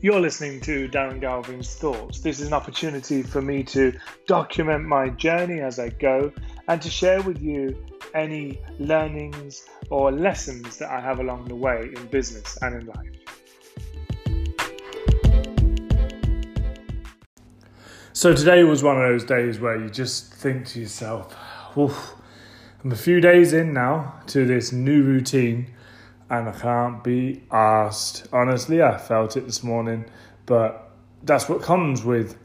You're listening to Darren Galvin's Thoughts. This is an opportunity for me to document my journey as I go and to share with you any learnings or lessons that I have along the way in business and in life. So today was one of those days where you just think to yourself, Oof, I'm a few days in now to this new routine and I can't be asked. Honestly, I felt it this morning, but that's what comes with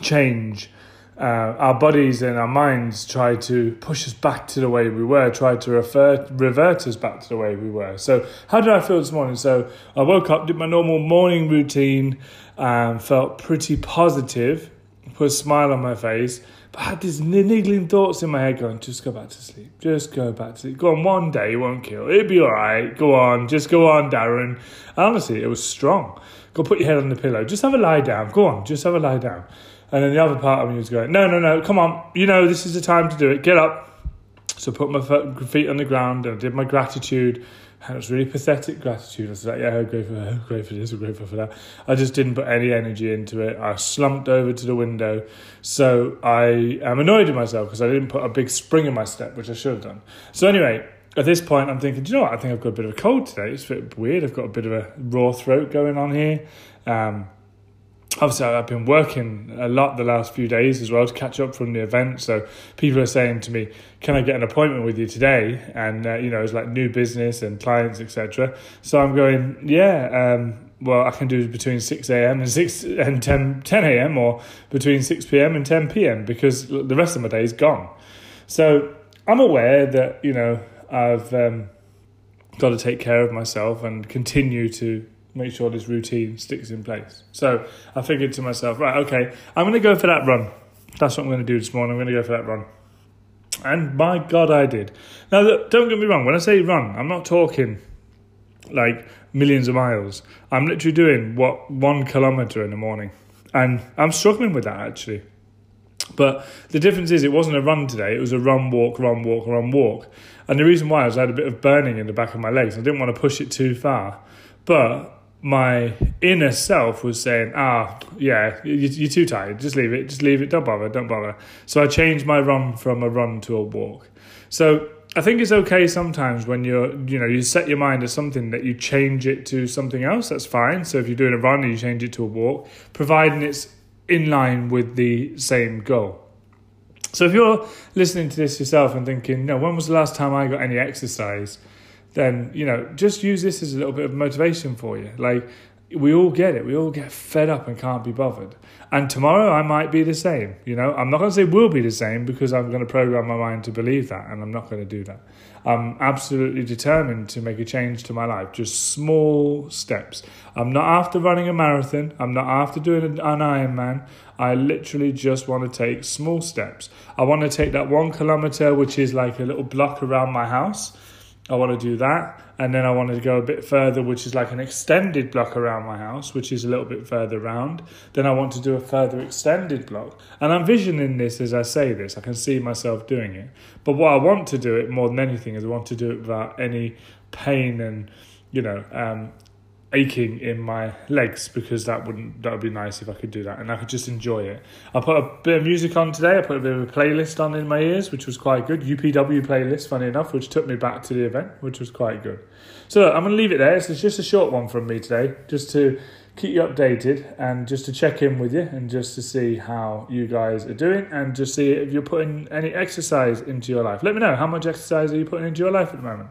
change. Uh, our bodies and our minds try to push us back to the way we were, try to refer, revert us back to the way we were. So, how did I feel this morning? So, I woke up, did my normal morning routine, and felt pretty positive, put a smile on my face, I had these niggling thoughts in my head going, just go back to sleep. Just go back to sleep. Go on, one day it won't kill. It'll be all right. Go on. Just go on, Darren. honestly, it was strong. Go put your head on the pillow. Just have a lie down. Go on. Just have a lie down. And then the other part of me was going, no, no, no. Come on. You know, this is the time to do it. Get up. So I put my feet on the ground and I did my gratitude and it was really pathetic gratitude. I was like, yeah, I'm grateful, I'm grateful for this, I'm grateful for that. I just didn't put any energy into it. I slumped over to the window. So I am annoyed with myself because I didn't put a big spring in my step, which I should have done. So anyway, at this point, I'm thinking, do you know what? I think I've got a bit of a cold today. It's a bit weird. I've got a bit of a raw throat going on here. Um, obviously I've been working a lot the last few days as well to catch up from the event. So people are saying to me, "Can I get an appointment with you today?" And uh, you know, it's like new business and clients, etc. So I'm going, yeah. Um, well, I can do between six a.m. and six and 10, 10 a.m. or between six p.m. and ten p.m. because the rest of my day is gone. So I'm aware that you know I've um, got to take care of myself and continue to make sure this routine sticks in place. So I figured to myself, right, okay, I'm going to go for that run. That's what I'm going to do this morning. I'm going to go for that run. And my God, I did. Now, don't get me wrong. When I say run, I'm not talking like millions of miles. I'm literally doing what one kilometer in the morning. And I'm struggling with that actually. But the difference is, it wasn't a run today. It was a run, walk, run, walk, run, walk. And the reason why is I had a bit of burning in the back of my legs. I didn't want to push it too far. But my inner self was saying, ah, yeah, you're too tired. Just leave it. Just leave it. Don't bother. Don't bother. So I changed my run from a run to a walk. So I think it's okay sometimes when you're, you know, you set your mind to something that you change it to something else. That's fine. So if you're doing a run and you change it to a walk, providing it's in line with the same goal. So if you're listening to this yourself and thinking, no, when was the last time I got any exercise? Then you know just use this as a little bit of motivation for you. Like we all get it. We all get fed up and can't be bothered. And tomorrow i might be the same you know? I'm not going to say we'll be the same because i'm going to program my mind to believe that and i'm not going to do that. I'm absolutely determined to make a change to my life just small steps. I'm not after running a marathon. I'm not after doing an ironman. I literally just want to take small steps. I want to take that one kilometer which is like a little block around my house I want to do that. And then I wanted to go a bit further, which is like an extended block around my house, which is a little bit further round. Then I want to do a further extended block. And I'm visioning this as I say this. I can see myself doing it. But what I want to do it more than anything is I want to do it without any pain and, you know, um, aching in my legs because that wouldn't that would be nice if I could do that and I could just enjoy it. I put a bit of music on today. I put a bit of a playlist on in my ears, which was quite good. UPW playlist, funny enough, which took me back to the event, which was quite good. So look, I'm going to leave it there. So It's just a short one from me today, just to keep you updated and just to check in with you and just to see how you guys are doing and just see if you're putting any exercise into your life. Let me know how much exercise are you putting into your life at the moment.